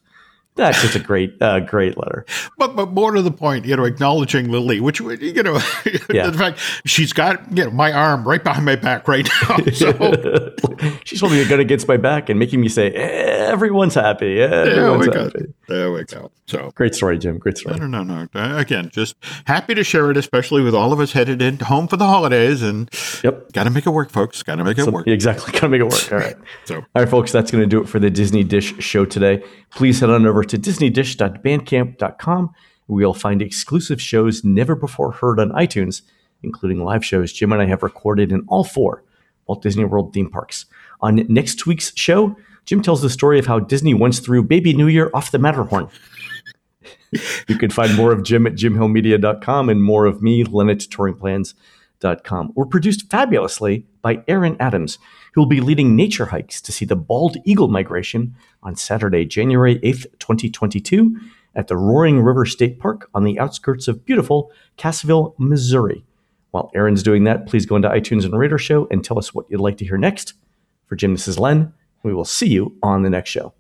That's just a great, uh, great letter. But but more to the point, you know, acknowledging Lily, which you know, *laughs* yeah. the fact she's got you know my arm right behind my back right now. So *laughs* she's holding a gun against my back and making me say, "Everyone's happy. Everyone's there we happy." There we go. So great story, Jim. Great story. No, no, no, no. Uh, again, just happy to share it, especially with all of us headed in home for the holidays, and yep, got to make it work, folks. Got to make it so, work. Exactly, *laughs* got to make it work. All right. so, all right, folks, that's going to do it for the Disney Dish show today. Please head on over to disneydish.bandcamp.com you'll find exclusive shows never before heard on iTunes, including live shows Jim and I have recorded in all four Walt Disney World theme parks. On next week's show, Jim tells the story of how Disney once threw Baby New Year off the Matterhorn. you can find more of Jim at jimhillmedia.com and more of me, Len at. We're produced fabulously by Aaron Adams who will be leading nature hikes to see the bald eagle migration on Saturday, January 8th, 2022, at the Roaring River State Park on the outskirts of beautiful Cassville, Missouri. While Aaron's doing that, please go into iTunes and Radar Show and tell us what you'd like to hear next. For Jim, this is Len. We will see you on the next show.